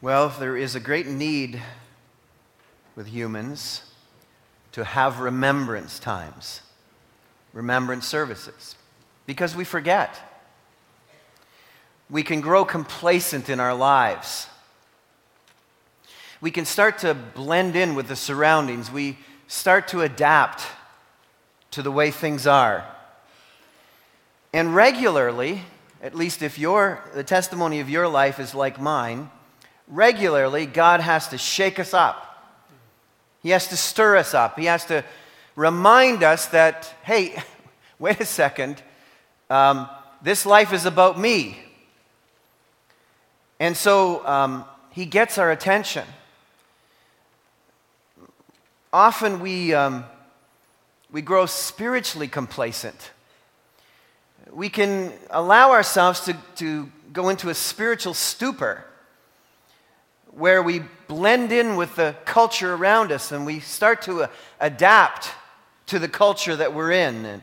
Well, there is a great need with humans to have remembrance times, remembrance services, because we forget. We can grow complacent in our lives. We can start to blend in with the surroundings. We start to adapt to the way things are. And regularly, at least if your, the testimony of your life is like mine, regularly God has to shake us up. He has to stir us up. He has to remind us that, hey, wait a second, um, this life is about me. And so um, he gets our attention. Often we, um, we grow spiritually complacent. We can allow ourselves to, to go into a spiritual stupor where we blend in with the culture around us and we start to uh, adapt to the culture that we're in. And,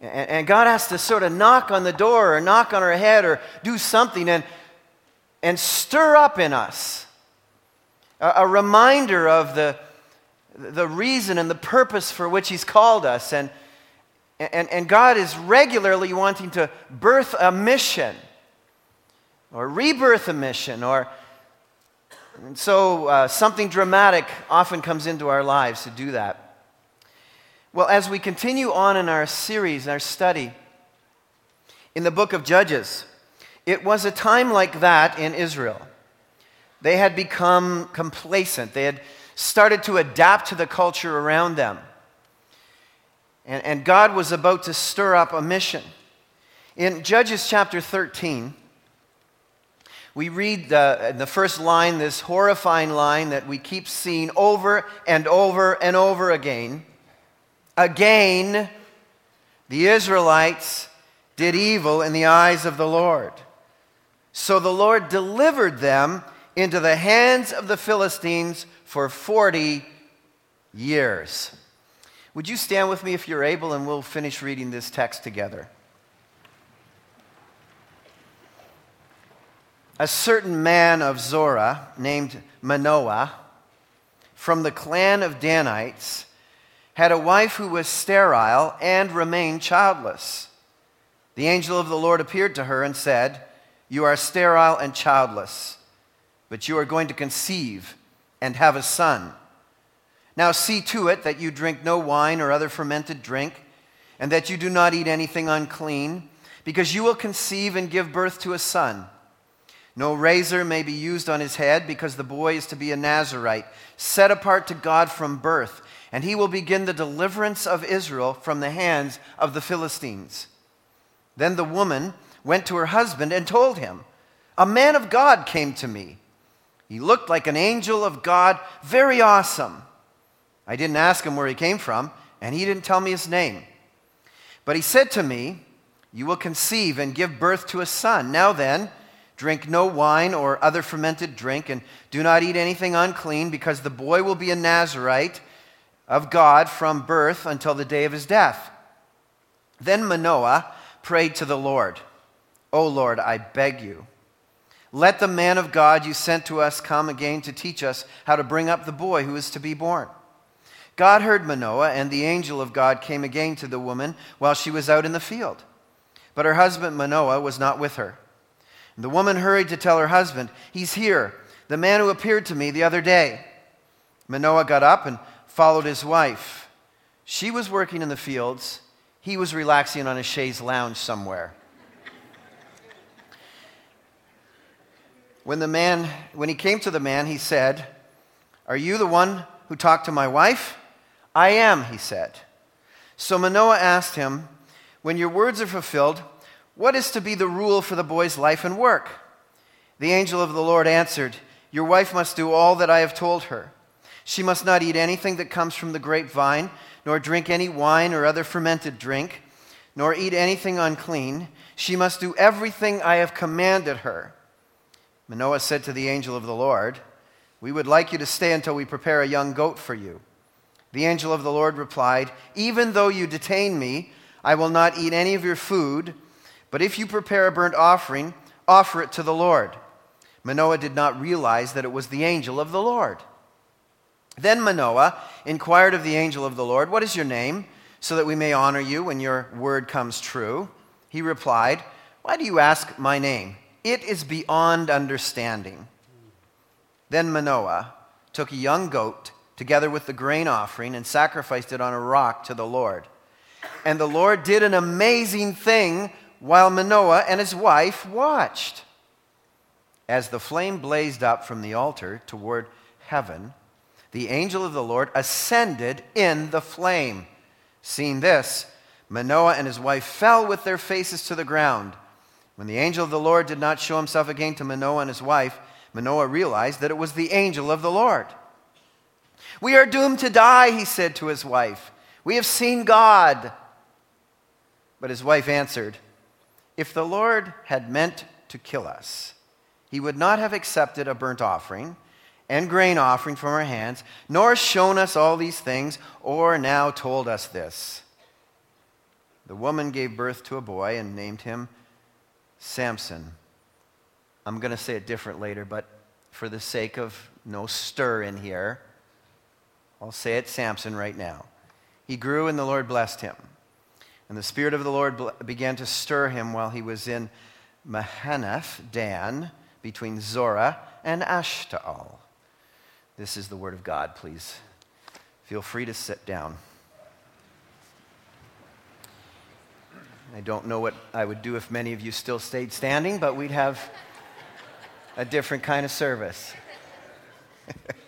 and, God has to sort of knock on the door or knock on our head or do something and, and stir up in us a, a reminder of the, the reason and the purpose for which He's called us. And, and, and God is regularly wanting to birth a mission or rebirth a mission or and so uh, something dramatic often comes into our lives to do that. Well, as we continue on in our series, our study in the book of Judges, it was a time like that in Israel. They had become complacent, they had started to adapt to the culture around them. And, and God was about to stir up a mission. In Judges chapter 13, we read the, the first line, this horrifying line that we keep seeing over and over and over again. Again, the Israelites did evil in the eyes of the Lord. So the Lord delivered them into the hands of the Philistines for 40 years. Would you stand with me if you're able, and we'll finish reading this text together? A certain man of Zorah named Manoah from the clan of Danites had a wife who was sterile and remained childless. The angel of the Lord appeared to her and said, You are sterile and childless, but you are going to conceive and have a son. Now see to it that you drink no wine or other fermented drink, and that you do not eat anything unclean, because you will conceive and give birth to a son. No razor may be used on his head because the boy is to be a Nazarite, set apart to God from birth, and he will begin the deliverance of Israel from the hands of the Philistines. Then the woman went to her husband and told him, A man of God came to me. He looked like an angel of God, very awesome. I didn't ask him where he came from, and he didn't tell me his name. But he said to me, You will conceive and give birth to a son. Now then, Drink no wine or other fermented drink, and do not eat anything unclean, because the boy will be a Nazarite of God from birth until the day of his death. Then Manoah prayed to the Lord, O Lord, I beg you, let the man of God you sent to us come again to teach us how to bring up the boy who is to be born. God heard Manoah, and the angel of God came again to the woman while she was out in the field. But her husband Manoah was not with her. The woman hurried to tell her husband, He's here, the man who appeared to me the other day. Manoah got up and followed his wife. She was working in the fields, he was relaxing on a chaise lounge somewhere. When the man when he came to the man, he said, "Are you the one who talked to my wife?" "I am," he said. So Manoah asked him, "When your words are fulfilled, what is to be the rule for the boy's life and work? The angel of the Lord answered, Your wife must do all that I have told her. She must not eat anything that comes from the grapevine, nor drink any wine or other fermented drink, nor eat anything unclean. She must do everything I have commanded her. Manoah said to the angel of the Lord, We would like you to stay until we prepare a young goat for you. The angel of the Lord replied, Even though you detain me, I will not eat any of your food but if you prepare a burnt offering, offer it to the Lord. Manoah did not realize that it was the angel of the Lord. Then Manoah inquired of the angel of the Lord, What is your name, so that we may honor you when your word comes true? He replied, Why do you ask my name? It is beyond understanding. Then Manoah took a young goat together with the grain offering and sacrificed it on a rock to the Lord. And the Lord did an amazing thing while Manoah and his wife watched. As the flame blazed up from the altar toward heaven, the angel of the Lord ascended in the flame. Seeing this, Manoah and his wife fell with their faces to the ground. When the angel of the Lord did not show himself again to Manoah and his wife, Manoah realized that it was the angel of the Lord. We are doomed to die, he said to his wife. We have seen God. But his wife answered, If the Lord had meant to kill us, he would not have accepted a burnt offering and grain offering from our hands, nor shown us all these things, or now told us this. The woman gave birth to a boy and named him Samson. I'm going to say it different later, but for the sake of no stir in here, I'll say it Samson right now. He grew and the Lord blessed him. And the Spirit of the Lord began to stir him while he was in Mahaneh, Dan, between Zorah and Eshtaol. This is the word of God, please. Feel free to sit down. I don't know what I would do if many of you still stayed standing, but we'd have a different kind of service.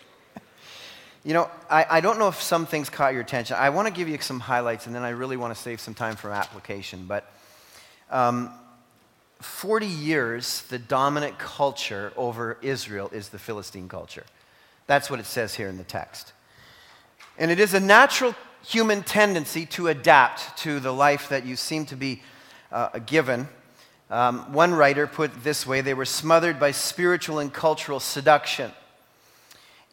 you know, I, I don't know if some things caught your attention. I want to give you some highlights, and then I really want to save some time for application. But um, 40 years, the dominant culture over Israel is the Philistine culture. That's what it says here in the text. And it is a natural human tendency to adapt to the life that you seem to be uh, given. Um, one writer put it this way they were smothered by spiritual and cultural seduction.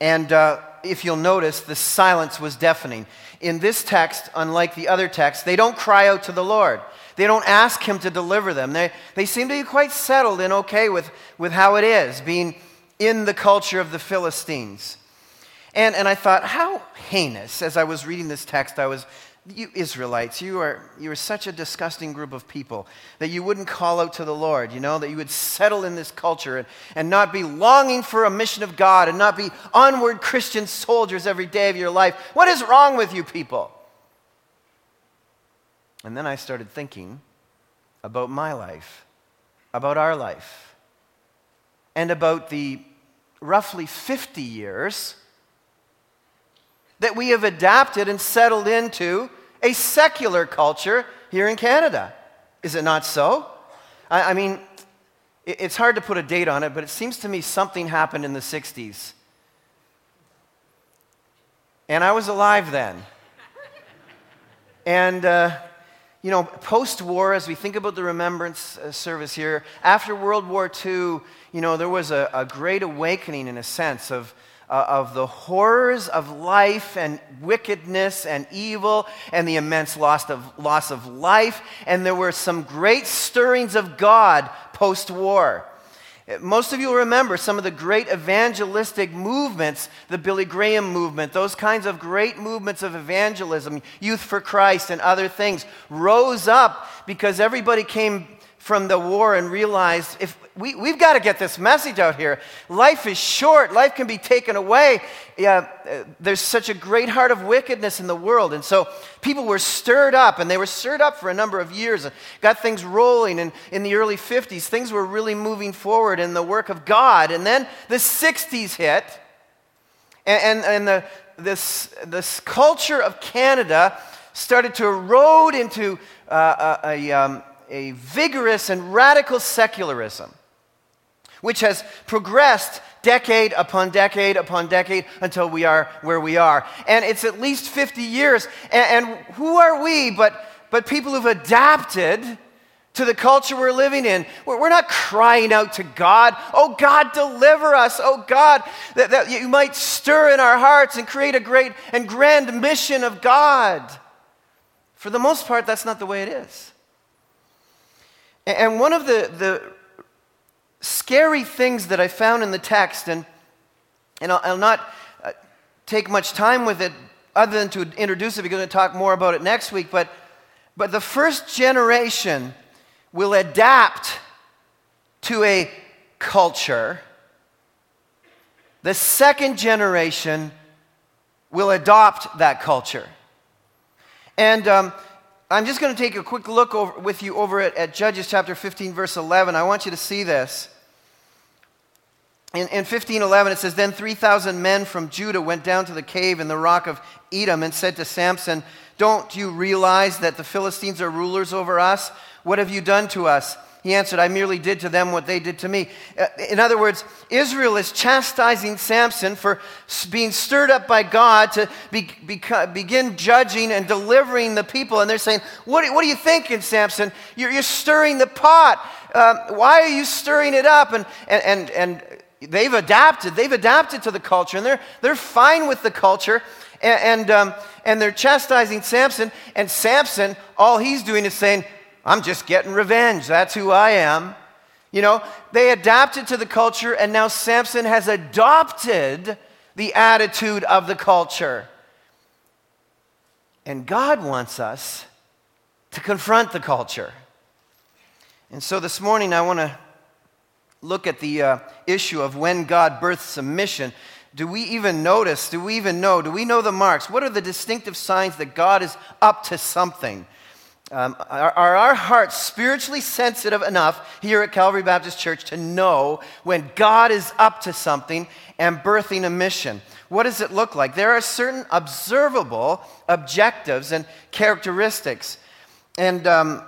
And uh, if you'll notice, the silence was deafening. In this text, unlike the other texts, they don't cry out to the Lord. They don't ask Him to deliver them. They, they seem to be quite settled and okay with, with how it is, being in the culture of the Philistines. And, and I thought, how heinous, as I was reading this text, I was, you Israelites, you are, you are such a disgusting group of people that you wouldn't call out to the Lord, you know, that you would settle in this culture and, and not be longing for a mission of God and not be onward Christian soldiers every day of your life. What is wrong with you people? And then I started thinking about my life, about our life, and about the roughly 50 years that we have adapted and settled into a secular culture here in Canada. Is it not so? I, I mean, it, it's hard to put a date on it, but it seems to me something happened in the 60s. And I was alive then. And, uh, you know, post war, as we think about the remembrance uh, service here, after World War II, you know, there was a, a great awakening in a sense of uh, of the horrors of life and wickedness and evil and the immense loss of, loss of life. And there were some great stirrings of God post war. Most of you remember some of the great evangelistic movements, the Billy Graham movement, those kinds of great movements of evangelism, Youth for Christ, and other things, rose up because everybody came from the war and realized if we, we've got to get this message out here. Life is short, life can be taken away. Yeah, uh, there's such a great heart of wickedness in the world. And so people were stirred up, and they were stirred up for a number of years and got things rolling. And in the early 50s, things were really moving forward in the work of God. And then the 60s hit, and, and, and the, this, this culture of Canada started to erode into uh, a, a, um, a vigorous and radical secularism which has progressed decade upon decade upon decade until we are where we are. And it's at least 50 years. And, and, who are we but, but people who've adapted to the culture we're living in? We're, not crying out to God, oh God, deliver us, oh God, that, that you might stir in our hearts and create a great and grand mission of God. For the most part, that's not the way it is. And one of the, the scary things that I found in the text, and, and I'll, I'll not uh, take much time with it other than to introduce it we're going to talk more about it next week. But, but the first generation will adapt to a culture, the second generation will adopt that culture. And um, I'm just going to take a quick look over, with you over at, at, Judges chapter 15, verse 11. I want you to see this. In, in 1511, it says, Then 3,000 men from Judah went down to the cave in the rock of Etam and said to Samson, Don't you realize that the Philistines are rulers over us? What have you done to us? He answered, I merely did to them what they did to me. Uh, in other words, Israel is chastising Samson for being stirred up by God to be, be, begin judging and delivering the people. And they're saying, What, what are you thinking, Samson? You're, you're stirring the pot. Um, why are you stirring it up? And, and, and, and they've adapted. They've adapted to the culture, and they're, they're fine with the culture. And, and, um, and they're chastising Samson. And Samson, all he's doing is saying, I'm just getting revenge. That's who I am. You know, they adapted to the culture, and now Samson has adopted the attitude of the culture. And God wants us to confront the culture. And so this morning, I want to look at the uh, issue of when God births submission. Do we even notice? Do we even know? Do we know the marks? What are the distinctive signs that God is up to something? Um, are, are, our hearts spiritually sensitive enough here at Calvary Baptist Church to know when God is up to something and birthing a mission? What does it look like? There are certain observable objectives and characteristics. And um,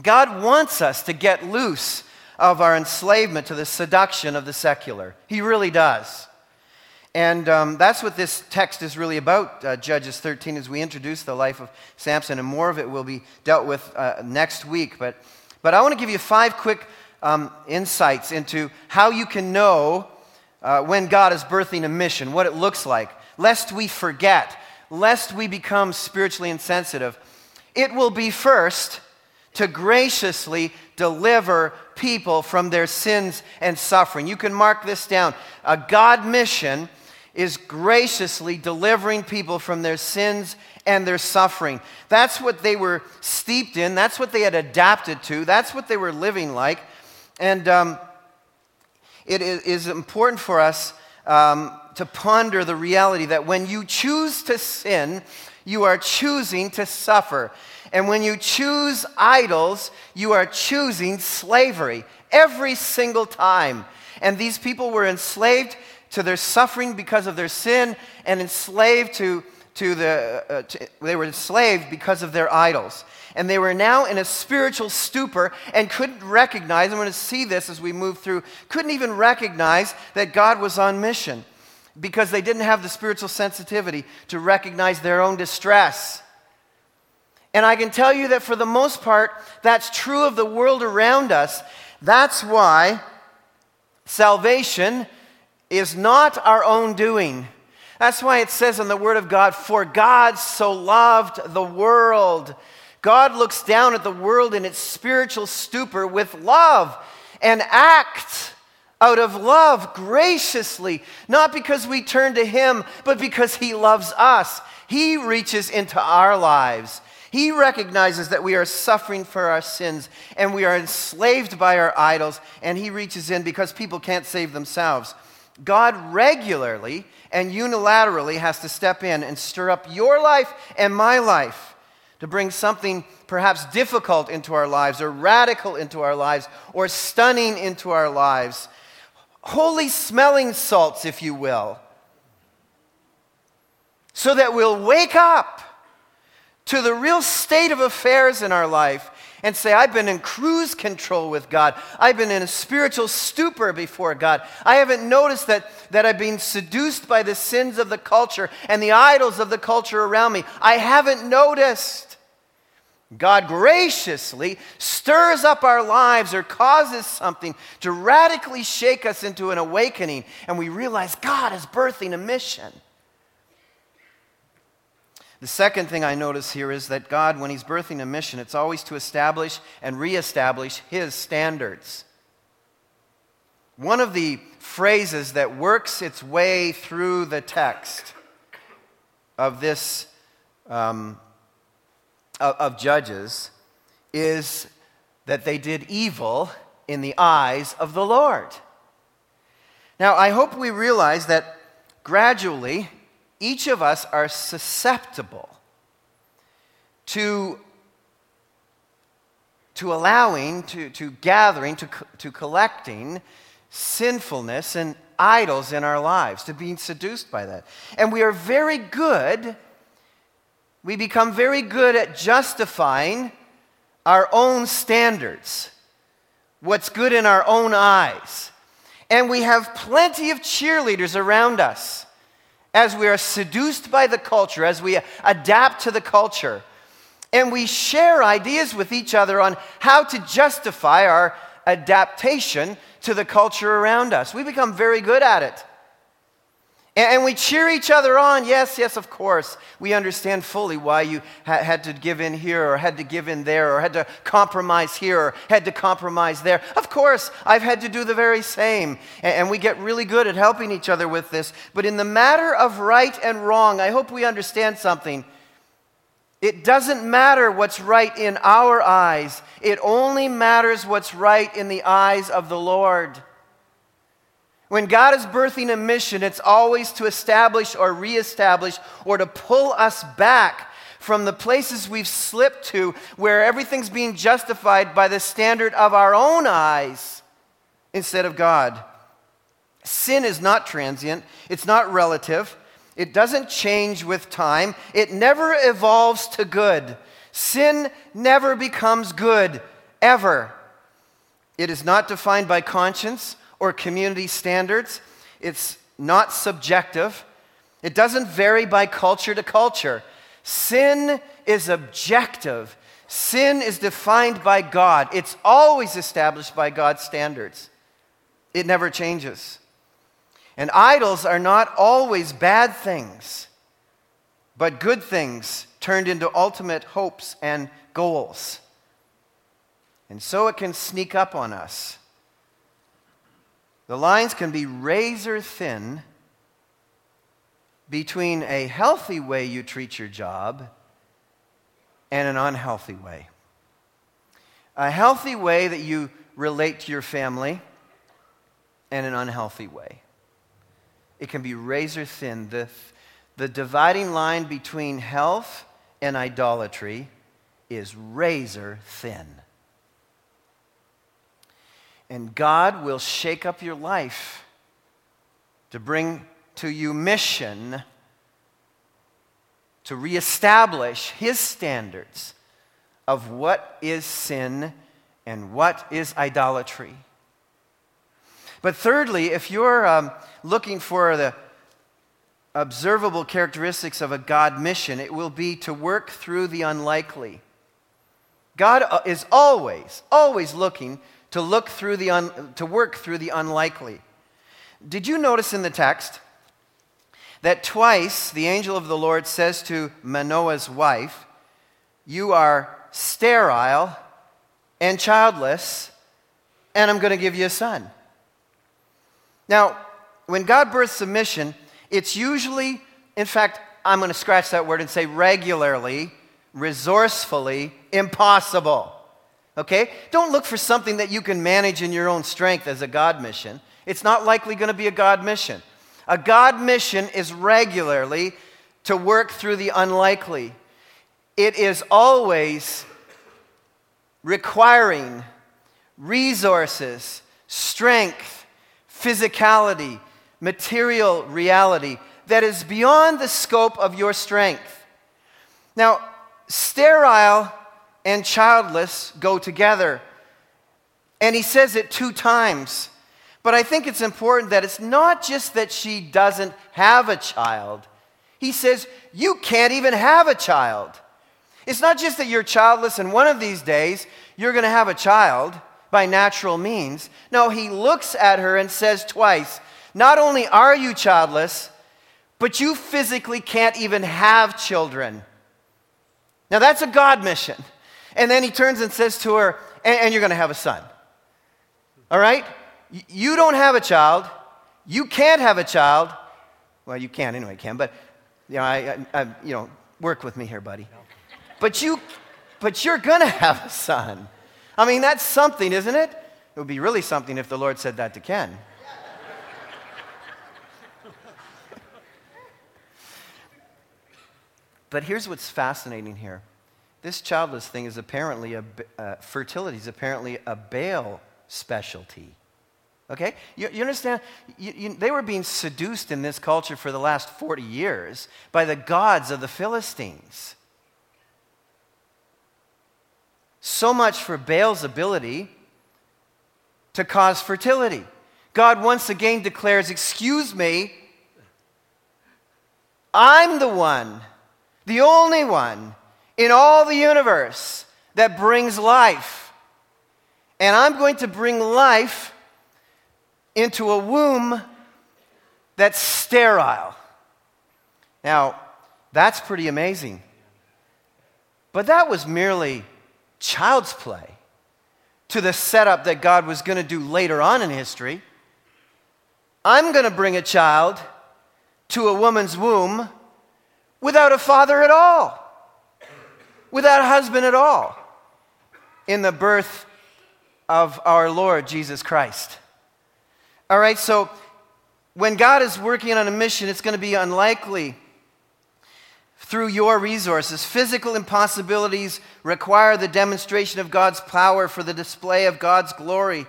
God wants us to get loose of our enslavement to the seduction of the secular. He really does. And um, that's what this text is really about, uh, Judges 13, as we introduce the life of Samson, and more of it will be dealt with uh, next week. But, but I want to give you five quick um, insights into how you can know uh, when God is birthing a mission, what it looks like, lest we forget, lest we become spiritually insensitive. It will be first to graciously deliver people from their sins and suffering. You can mark this down. A God mission is graciously delivering people from their sins and their suffering. That's what they were steeped in, that's what they had adapted to, that's what they were living like. And um, it is important for us um, to ponder the reality that when you choose to sin, you are choosing to suffer. And when you choose idols, you are choosing slavery every single time. And these people were enslaved to their suffering because of their sin and enslaved to, to the, uh, to, they were enslaved because of their idols. And they were now in a spiritual stupor and couldn't recognize, I'm going to see this as we move through, couldn't even recognize that God was on mission because they didn't have the spiritual sensitivity to recognize their own distress. And I can tell you that for the most part, that's true of the world around us. That's why salvation is not our own doing. That's why it says in the Word of God, For God so loved the world. God looks down at the world in its spiritual stupor with love and acts out of love graciously, not because we turn to Him, but because He loves us. He reaches into our lives. He recognizes that we are suffering for our sins and we are enslaved by our idols, and He reaches in because people can't save themselves. God regularly and unilaterally has to step in and stir up your life and my life to bring something perhaps difficult into our lives, or radical into our lives, or stunning into our lives. Holy smelling salts, if you will, so that we'll wake up to the real state of affairs in our life and say, I've been in cruise control with God. I've been in a spiritual stupor before God. I haven't noticed that, that I've been seduced by the sins of the culture and the idols of the culture around me. I haven't noticed. God graciously stirs up our lives or causes something to radically shake us into an awakening, and we realize God is birthing a mission. The second thing I notice here is that God, when He's birthing a mission, it's always to establish and reestablish His standards. one of the phrases that works its way through the text of this um, of, of Judges is that they did evil in the eyes of the Lord. Now, I hope we realize that gradually each of us are susceptible to, to allowing, to, to gathering, to, to collecting sinfulness and idols in our lives, to being seduced by that. And we are very good, we become very good at justifying our own standards, what's good in our own eyes. And we have plenty of cheerleaders around us as we are seduced by the culture, as we adapt to the culture. And we share ideas with each other on how to justify our adaptation to the culture around us. We become very good at it. And we cheer each other on. Yes, yes, of course. We understand fully why you had to give in here or had to give in there or had to compromise here or had to compromise there. Of course, I've had to do the very same. And we get really good at helping each other with this. But in the matter of right and wrong, I hope we understand something. It doesn't matter what's right in our eyes, it only matters what's right in the eyes of the Lord. When God is birthing a mission, it's always to establish or reestablish or to pull us back from the places we've slipped to where everything's being justified by the standard of our own eyes instead of God. Sin is not transient, it's not relative, it doesn't change with time, it never evolves to good. Sin never becomes good, ever. It is not defined by conscience or community standards. It's not subjective. It doesn't vary by culture to culture. Sin is objective. Sin is defined by God. It's always established by God's standards. It never changes. And idols are not always bad things, but good things turned into ultimate hopes and goals. And so it can sneak up on us the lines can be razor thin between a healthy way you treat your job and an unhealthy way. A healthy way that you relate to your family and an unhealthy way. It can be razor thin. The, the dividing line between health and idolatry is razor thin. And God will shake up your life to bring to you mission to reestablish His standards of what is sin and what is idolatry. But thirdly, if you're um, looking for the observable characteristics of a God mission, it will be to work through the unlikely. God uh, is always, always looking to look through the un, to work through the unlikely. Did you notice in the text that twice the angel of the Lord says to Manoah's wife, "You are sterile and childless, and I'm going to give you a son." Now, when God births a mission, it's usually, in fact, I'm going to scratch that word and say regularly, resourcefully impossible. Okay? Don't look for something that you can manage in your own strength as a God mission. It's not likely going to be a God mission. A God mission is regularly to work through the unlikely. It is always requiring resources, strength, physicality, material reality that is beyond the scope of your strength. Now, sterile and childless go together. And he says it two times. But I think it's important that it's not just that she doesn't have a child. He says, You can't even have a child. It's not just that you're childless and one of these days you're going to have a child by natural means. No, he looks at her and says twice, Not only are you childless, but you physically can't even have children. Now, that's a God mission. And then he turns and says to her, and, and you're going to have a son. All right? You don't have a child. You can't have a child. Well, you can anyway, Ken, but you know, I, I, I, you know, work with me here, buddy. But you, but you're gonna have a son. I mean, that's something, isn't it? It would be really something if the Lord said that to Ken. but here's what's fascinating here. This childless thing is apparently a uh, fertility is apparently a Baal specialty. Okay? You, you understand? You, you, they were being seduced in this culture for the last 40 years by the gods of the Philistines. So much for Baal's ability to cause fertility. God once again declares, Excuse me, I'm the one, the only one in all the universe that brings life. And I'm going to bring life into a womb that's sterile. Now, that's pretty amazing. But that was merely child's play to the setup that God was going to do later on in history. I'm going to bring a child to a woman's womb without a father at all, without a husband at all, in the birth of our Lord Jesus Christ. All right, so when God is working on a mission, it's going to be unlikely through your resources. Physical impossibilities require the demonstration of God's power for the display of God's glory.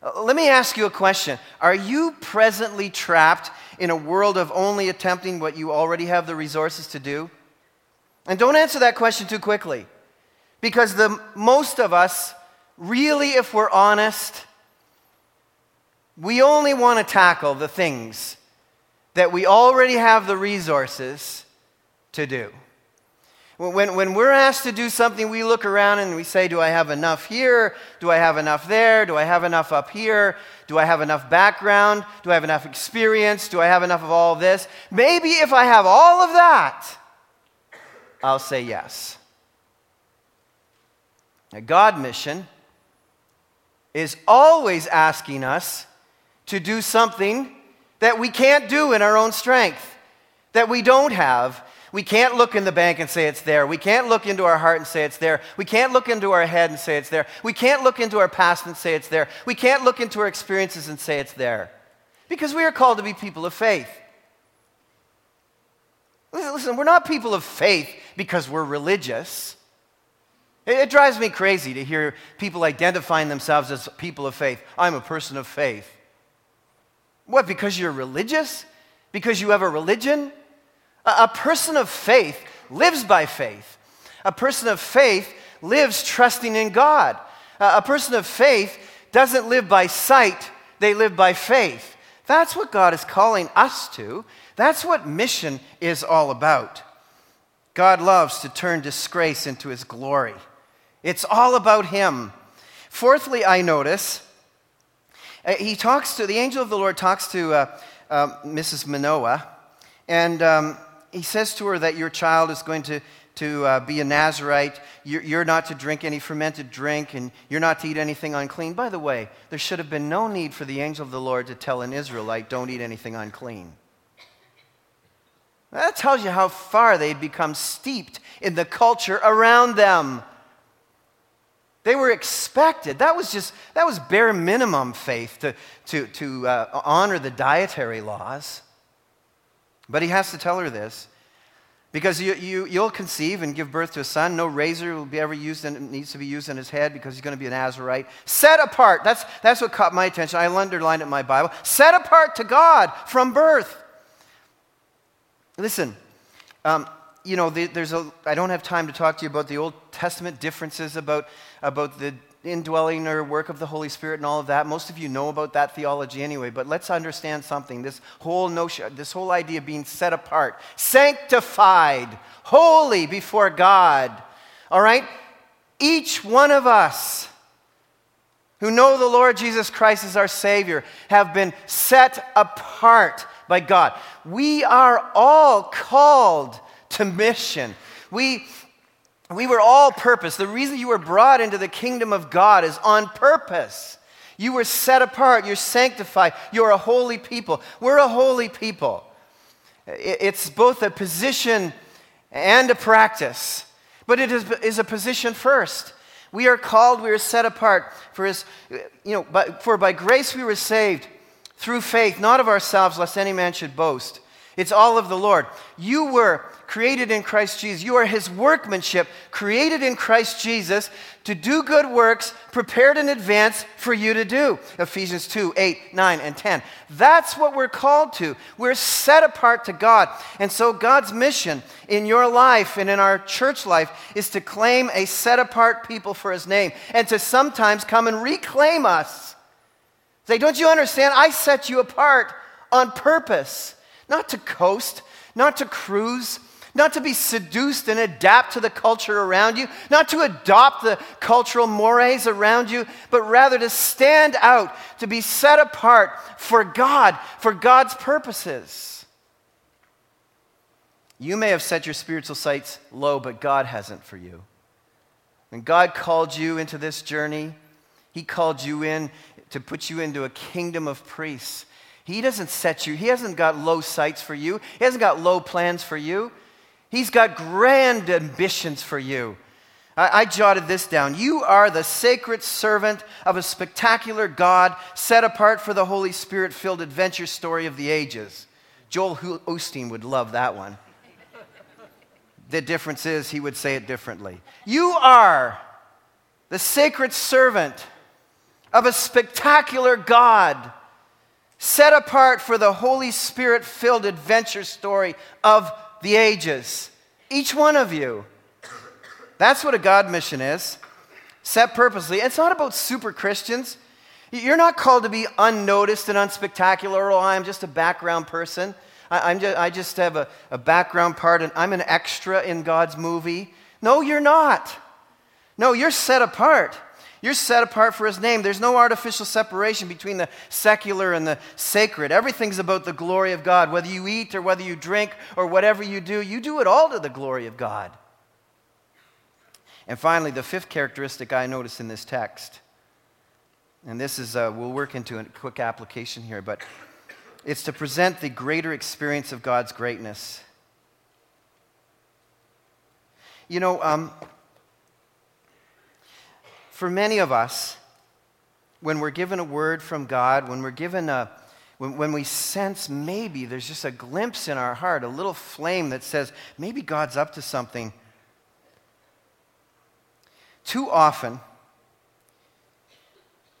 Uh, let me ask you a question. Are you presently trapped in a world of only attempting what you already have the resources to do? And don't answer that question too quickly. Because the most of us, really, if we're honest, we only want to tackle the things that we already have the resources to do. When, when we're asked to do something, we look around and we say, Do I have enough here? Do I have enough there? Do I have enough up here? Do I have enough background? Do I have enough experience? Do I have enough of all this? Maybe if I have all of that, I'll say yes. A God mission is always asking us to do something that we can't do in our own strength, that we don't have, we can't look in the bank and say it's there. We can't look into our heart and say it's there. We can't look into our head and say it's there. We can't look into our past and say it's there. We can't look into our experiences and say it's there. Because we are called to be people of faith. Listen, we're not people of faith because we're religious. It, drives me crazy to hear people identifying themselves as people of faith. I'm a person of faith. What, because you're religious? Because you have a religion? A person of faith lives by faith. A person of faith lives trusting in God. A person of faith doesn't live by sight, they live by faith. That's what God is calling us to. That's what mission is all about. God loves to turn disgrace into his glory. It's all about him. Fourthly, I notice, uh, he talks to, the angel of the Lord talks to uh, uh, Mrs. Manoah, and um, he says to her that your child is going to, to uh, be a Nazarite. You're, you're, not to drink any fermented drink, and you're not to eat anything unclean. By the way, there should have been no need for the angel of the Lord to tell an Israelite, don't eat anything unclean. That tells you how far they'd become steeped in the culture around them. They were expected. That was just, that was bare minimum faith to, to, to uh, honor the dietary laws. But he has to tell her this because you, you, you'll conceive and give birth to a son. No razor will be ever used and needs to be used in his head because he's going to be an Nazarite. Set apart. That's, that's what caught my attention. I underlined it in my Bible. Set apart to God from birth. Listen, um, you know, there's a, I don't have time to talk to you about the Old Testament differences about, about the indwelling or work of the Holy Spirit and all of that. Most of you know about that theology anyway, but let's understand something. This whole notion, this whole idea of being set apart, sanctified, holy before God. All right? Each one of us who know the Lord Jesus Christ as our Savior have been set apart by God. We are all called to mission. We, we were all purpose. The reason you were brought into the kingdom of God is on purpose. You were set apart. You're sanctified. You're a holy people. We're a holy people. It's both a position and a practice, but it is, a position first. We are called, we are set apart for his, you know, by, for by grace we were saved through faith, not of ourselves, lest any man should boast. It's all of the Lord. You were created in Christ Jesus. You are his workmanship, created in Christ Jesus to do good works, prepared in advance for you to do. Ephesians 2 8, 9, and 10. That's what we're called to. We're set apart to God. And so, God's mission in your life and in our church life is to claim a set apart people for his name and to sometimes come and reclaim us. Say, don't you understand? I set you apart on purpose not to coast, not to cruise, not to be seduced and adapt to the culture around you, not to adopt the cultural mores around you, but rather to stand out, to be set apart for God, for God's purposes. You may have set your spiritual sights low, but God hasn't for you. When God called you into this journey, He called you in to put you into a kingdom of priests he doesn't set you, He hasn't got low sights for you, He hasn't got low plans for you. He's got grand ambitions for you. I, I jotted this down. You are the sacred servant of a spectacular God set apart for the Holy Spirit filled adventure story of the ages. Joel Osteen would love that one. The difference is he would say it differently. You are the sacred servant of a spectacular God set apart for the Holy Spirit filled adventure story of the ages. Each one of you. That's what a God mission is. Set purposely. It's not about super Christians. You're not called to be unnoticed and unspectacular. Oh, I'm just a background person. I, just, I just have a, a background part and I'm an extra in God's movie. No, you're not. No, you're set apart. You're set apart for his name. There's no artificial separation between the secular and the sacred. Everything's about the glory of God. Whether you eat or whether you drink or whatever you do, you do it all to the glory of God. And finally, the fifth characteristic I notice in this text, and this is, uh, we'll work into a quick application here, but it's to present the greater experience of God's greatness. You know, um, for many of us, when we're given a word from God, when we're given a, when, when we sense maybe there's just a glimpse in our heart, a little flame that says, maybe God's up to something. Too often,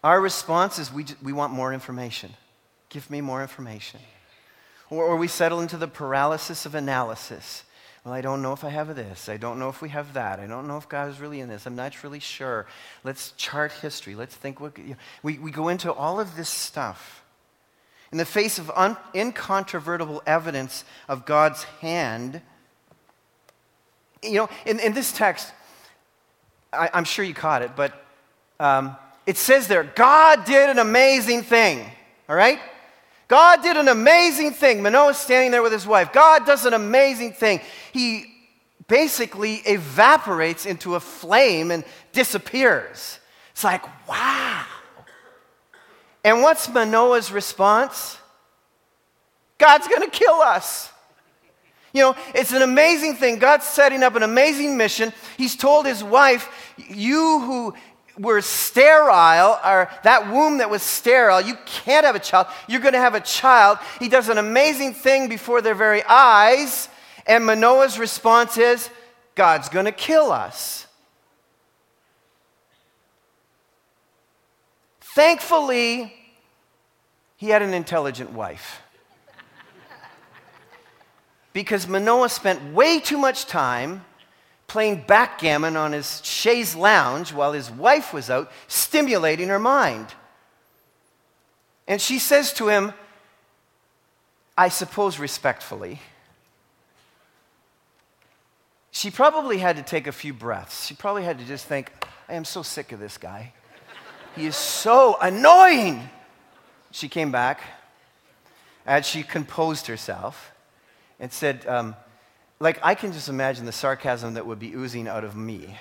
our response is we, we want more information. Give me more information. Or, or we settle into the paralysis of analysis. Well, I don't know if I have this. I don't know if we have that. I don't know if God is really in this. I'm not really sure. Let's chart history. Let's think. What, you know, we, we go into all of this stuff. In the face of un, incontrovertible evidence of God's hand, you know, in, in this text, I, am sure you caught it, but um, it says there, God did an amazing thing. All right? God did an amazing thing. Manoah's standing there with his wife. God does an amazing thing. He basically evaporates into a flame and disappears. It's like, wow. And what's Manoah's response? God's going to kill us. You know, it's an amazing thing. God's setting up an amazing mission. He's told his wife, You who were sterile, or that womb that was sterile, you can't have a child. You're going to have a child. He does an amazing thing before their very eyes. And Manoah's response is, God's going to kill us. Thankfully, he had an intelligent wife. Because Manoah spent way too much time playing backgammon on his chaise lounge while his wife was out stimulating her mind. And she says to him, I suppose respectfully, she probably had to take a few breaths. She probably had to just think, I am so sick of this guy. He is so annoying. She came back as she composed herself and said, um, like, I can just imagine the sarcasm that would be oozing out of me.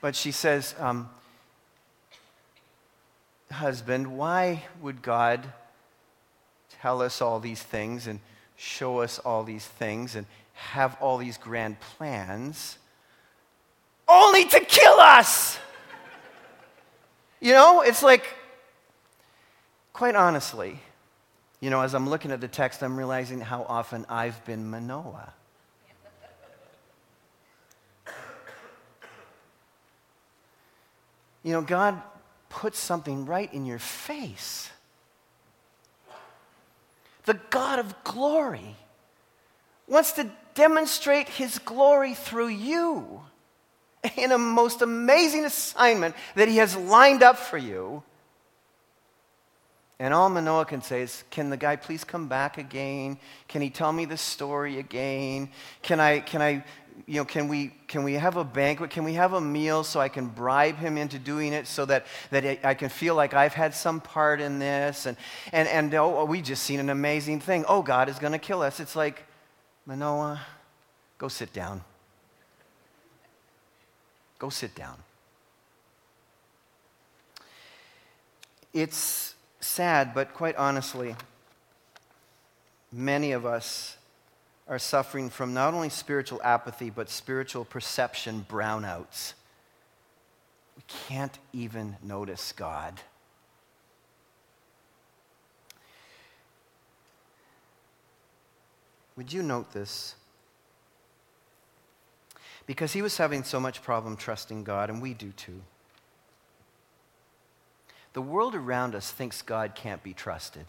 But she says, um, husband, why would God tell us all these things and show us all these things and have all these grand plans only to kill us? You know, it's like, quite honestly, you know, as I'm looking at the text, I'm realizing how often I've been Manoah. You know, God puts something right in your face. The God of glory wants to demonstrate his glory through you in a most amazing assignment that he has lined up for you. And all Manoah can say is, Can the guy please come back again? Can he tell me the story again? Can I, can I, you know, can we, can we have a banquet? Can we have a meal so I can bribe him into doing it so that, that I can feel like I've had some part in this? And, and, and oh, oh we just seen an amazing thing. Oh, God is going to kill us. It's like, Manoah, go sit down. Go sit down. It's sad, but quite honestly, many of us are suffering from not only spiritual apathy, but spiritual perception brownouts. We can't even notice God. Would you note this? because he was having so much problem trusting God, and we do too. The world around us thinks God can't be trusted.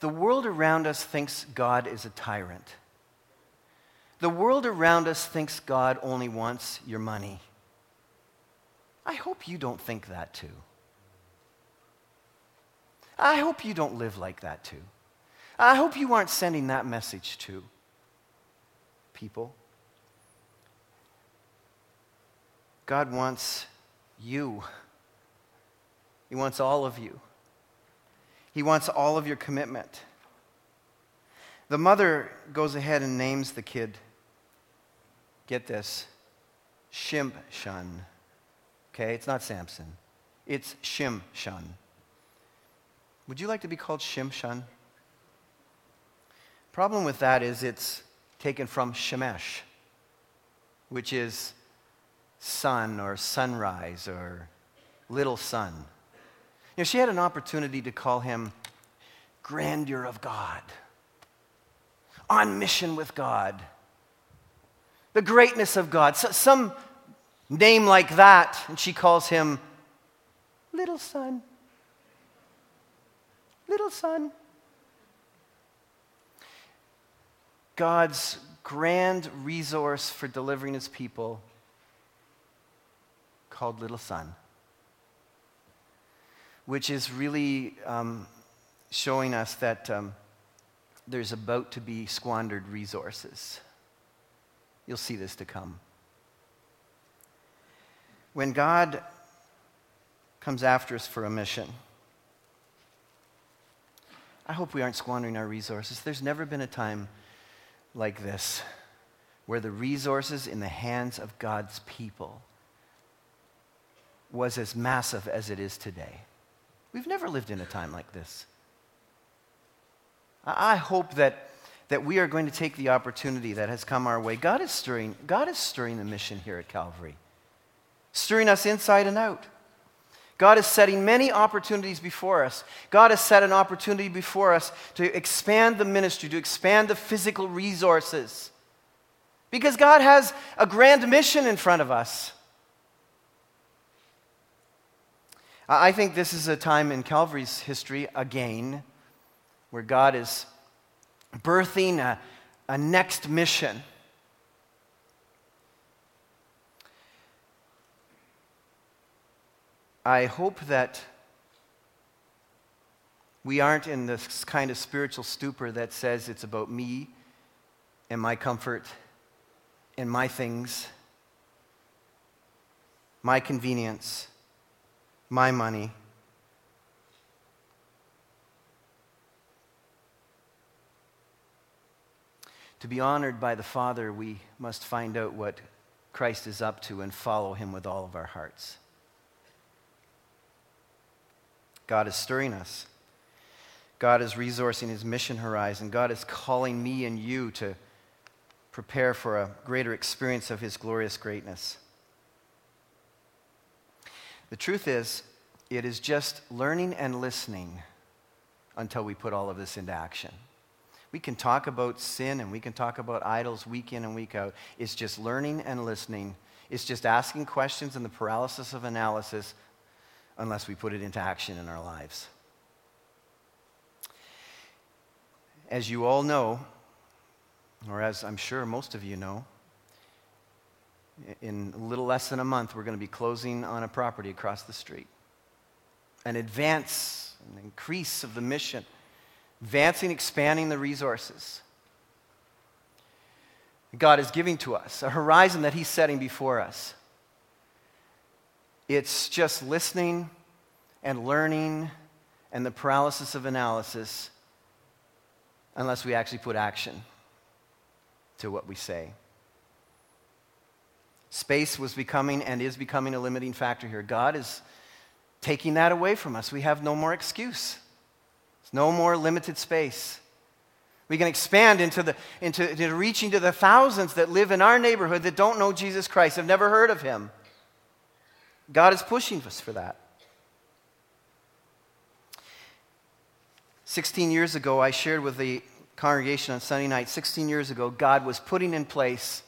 The world around us thinks God is a tyrant. The world around us thinks God only wants your money. I hope you don't think that too. I hope you don't live like that too. I hope you aren't sending that message to people. God wants you. He wants all of you. He wants all of your commitment. The mother goes ahead and names the kid. Get this Shimshon. Okay, it's not Samson. It's Shimshon. Would you like to be called Shimshon? Problem with that is it's taken from Shemesh, which is sun or sunrise or little sun. Know, she had an opportunity to call him grandeur of God, on mission with God, the greatness of God, so, some name like that, and she calls him little son. Little son. God's grand resource for delivering his people called Little Son, which is really um, showing us that um, there's about to be squandered resources. You'll see this to come. When God comes after us for a mission, I hope we aren't squandering our resources. There's never been a time like this where the resources in the hands of God's people was as massive as it is today. We've never lived in a time like this. I hope that, that we are going to take the opportunity that has come our way. God is stirring, God is stirring the mission here at Calvary, stirring us inside and out. God is setting many opportunities before us. God has set an opportunity before us to expand the ministry, to expand the physical resources. Because God has a grand mission in front of us. I think this is a time in Calvary's history, again, where God is birthing a, a next mission. I hope that we aren't in this kind of spiritual stupor that says it's about me and my comfort and my things, my convenience my money. To be honored by the Father, we must find out what Christ is up to and follow him with all of our hearts. God is stirring us. God is resourcing his mission horizon. God is calling me and you to prepare for a greater experience of his glorious greatness. The truth is, it is just learning and listening until we put all of this into action. We can talk about sin and we can talk about idols week in and week out. It's just learning and listening. It's just asking questions and the paralysis of analysis unless we put it into action in our lives. As you all know, or as I'm sure most of you know, in a little less than a month, we're going to be closing on a property across the street. An advance, an increase of the mission, advancing, expanding the resources. God is giving to us, a horizon that He's setting before us. It's just listening and learning and the paralysis of analysis unless we actually put action to what we say. Space was becoming and is becoming a limiting factor here. God is taking that away from us. We have no more excuse. There's no more limited space. We can expand into, the, into, into reaching to the thousands that live in our neighborhood that don't know Jesus Christ, have never heard of him. God is pushing us for that. 16 years ago, I shared with the congregation on Sunday night, 16 years ago, God was putting in place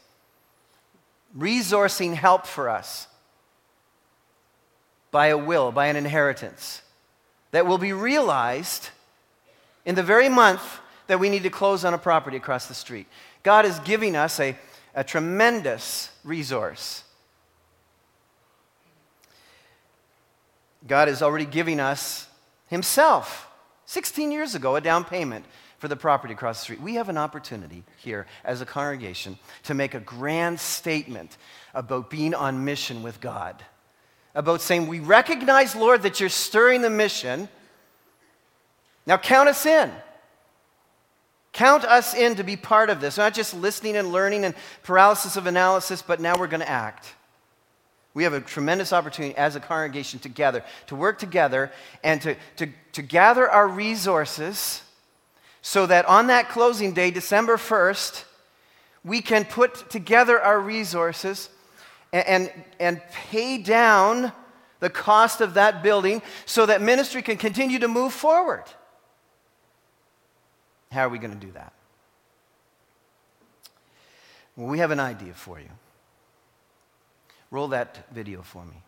resourcing help for us by a will, by an inheritance that will be realized in the very month that we need to close on a property across the street. God is giving us a, a tremendous resource. God is already giving us Himself, 16 years ago, a down payment for the property across the street. We have an opportunity here as a congregation to make a grand statement about being on mission with God. About saying, We recognize, Lord, that you're stirring the mission. Now count us in. Count us in to be part of this. Not just listening and learning and paralysis of analysis, but now we're going to act. We have a tremendous opportunity as a congregation together to work together and to, to, to gather our resources so that on that closing day, December 1st, we can put together our resources and, and, and, pay down the cost of that building so that ministry can continue to move forward. How are we going to do that? Well, we have an idea for you. Roll that video for me.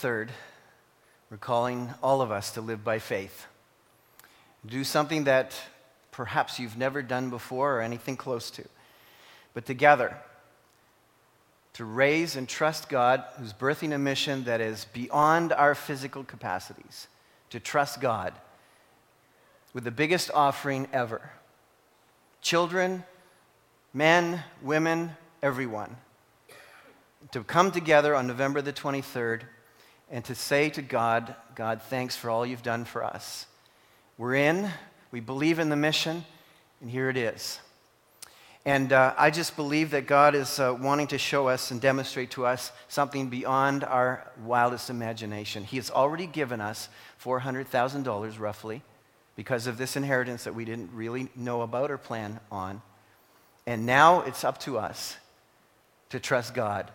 23rd, we're calling all of us to live by faith. Do something that perhaps you've never done before or anything close to. But together, to raise and trust God, who's birthing a mission that is beyond our physical capacities, to trust God with the biggest offering ever. Children, men, women, everyone. To come together on November the 23rd and to say to God, God, thanks for all you've done for us. We're in, we believe in the mission, and here it is. And uh, I just believe that God is uh, wanting to show us and demonstrate to us something beyond our wildest imagination. He has already given us $400,000 roughly because of this inheritance that we didn't really know about or plan on. And now it's up to us to trust God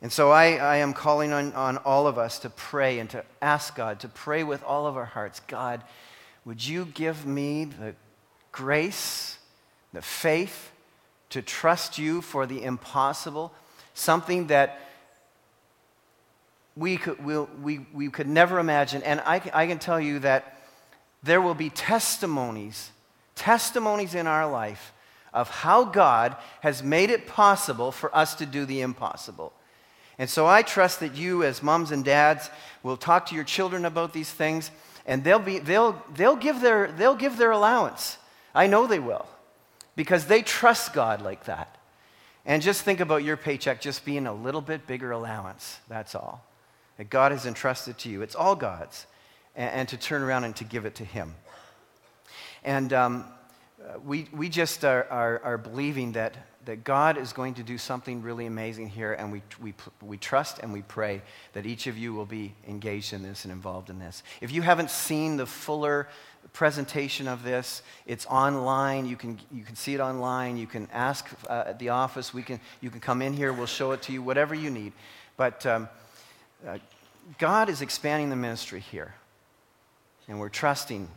and so I, I am calling on, on all of us to pray and to ask God, to pray with all of our hearts God, would you give me the grace, the faith to trust you for the impossible? Something that we could, we'll, we, we could never imagine. And I, I can tell you that there will be testimonies, testimonies in our life of how God has made it possible for us to do the impossible. And so I trust that you, as moms and dads, will talk to your children about these things, and they'll, be, they'll, they'll, give, their, they'll give their allowance. I know they will, because they trust God like that. And just think about your paycheck just being a little bit bigger allowance. That's all. That God has entrusted to you. It's all God's. And, and to turn around and to give it to Him. And um, we, we just are, are, are believing that that God is going to do something really amazing here, and we, we, we trust and we pray that each of you will be engaged in this and involved in this. If you haven't seen the fuller presentation of this, it's online. You can, you can see it online. You can ask uh, at the office. We can, you can come in here. We'll show it to you, whatever you need. But um, uh, God is expanding the ministry here, and we're trusting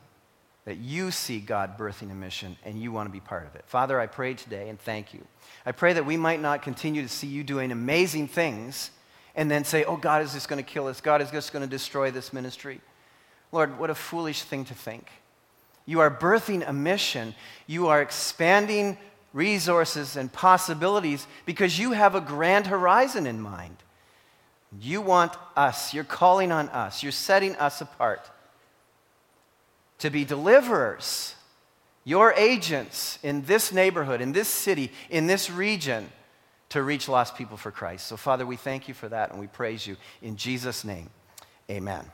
that you see God birthing a mission and you want to be part of it. Father, I pray today and thank you. I pray that we might not continue to see you doing amazing things and then say, oh, God is just going to kill us. God is just going to destroy this ministry. Lord, what a foolish thing to think. You are birthing a mission, you are expanding resources and possibilities because you have a grand horizon in mind. You want us, you're calling on us, you're setting us apart to be deliverers, your agents in this neighborhood, in this city, in this region to reach lost people for Christ. So, Father, we thank you for that and we praise you. In Jesus' name, amen.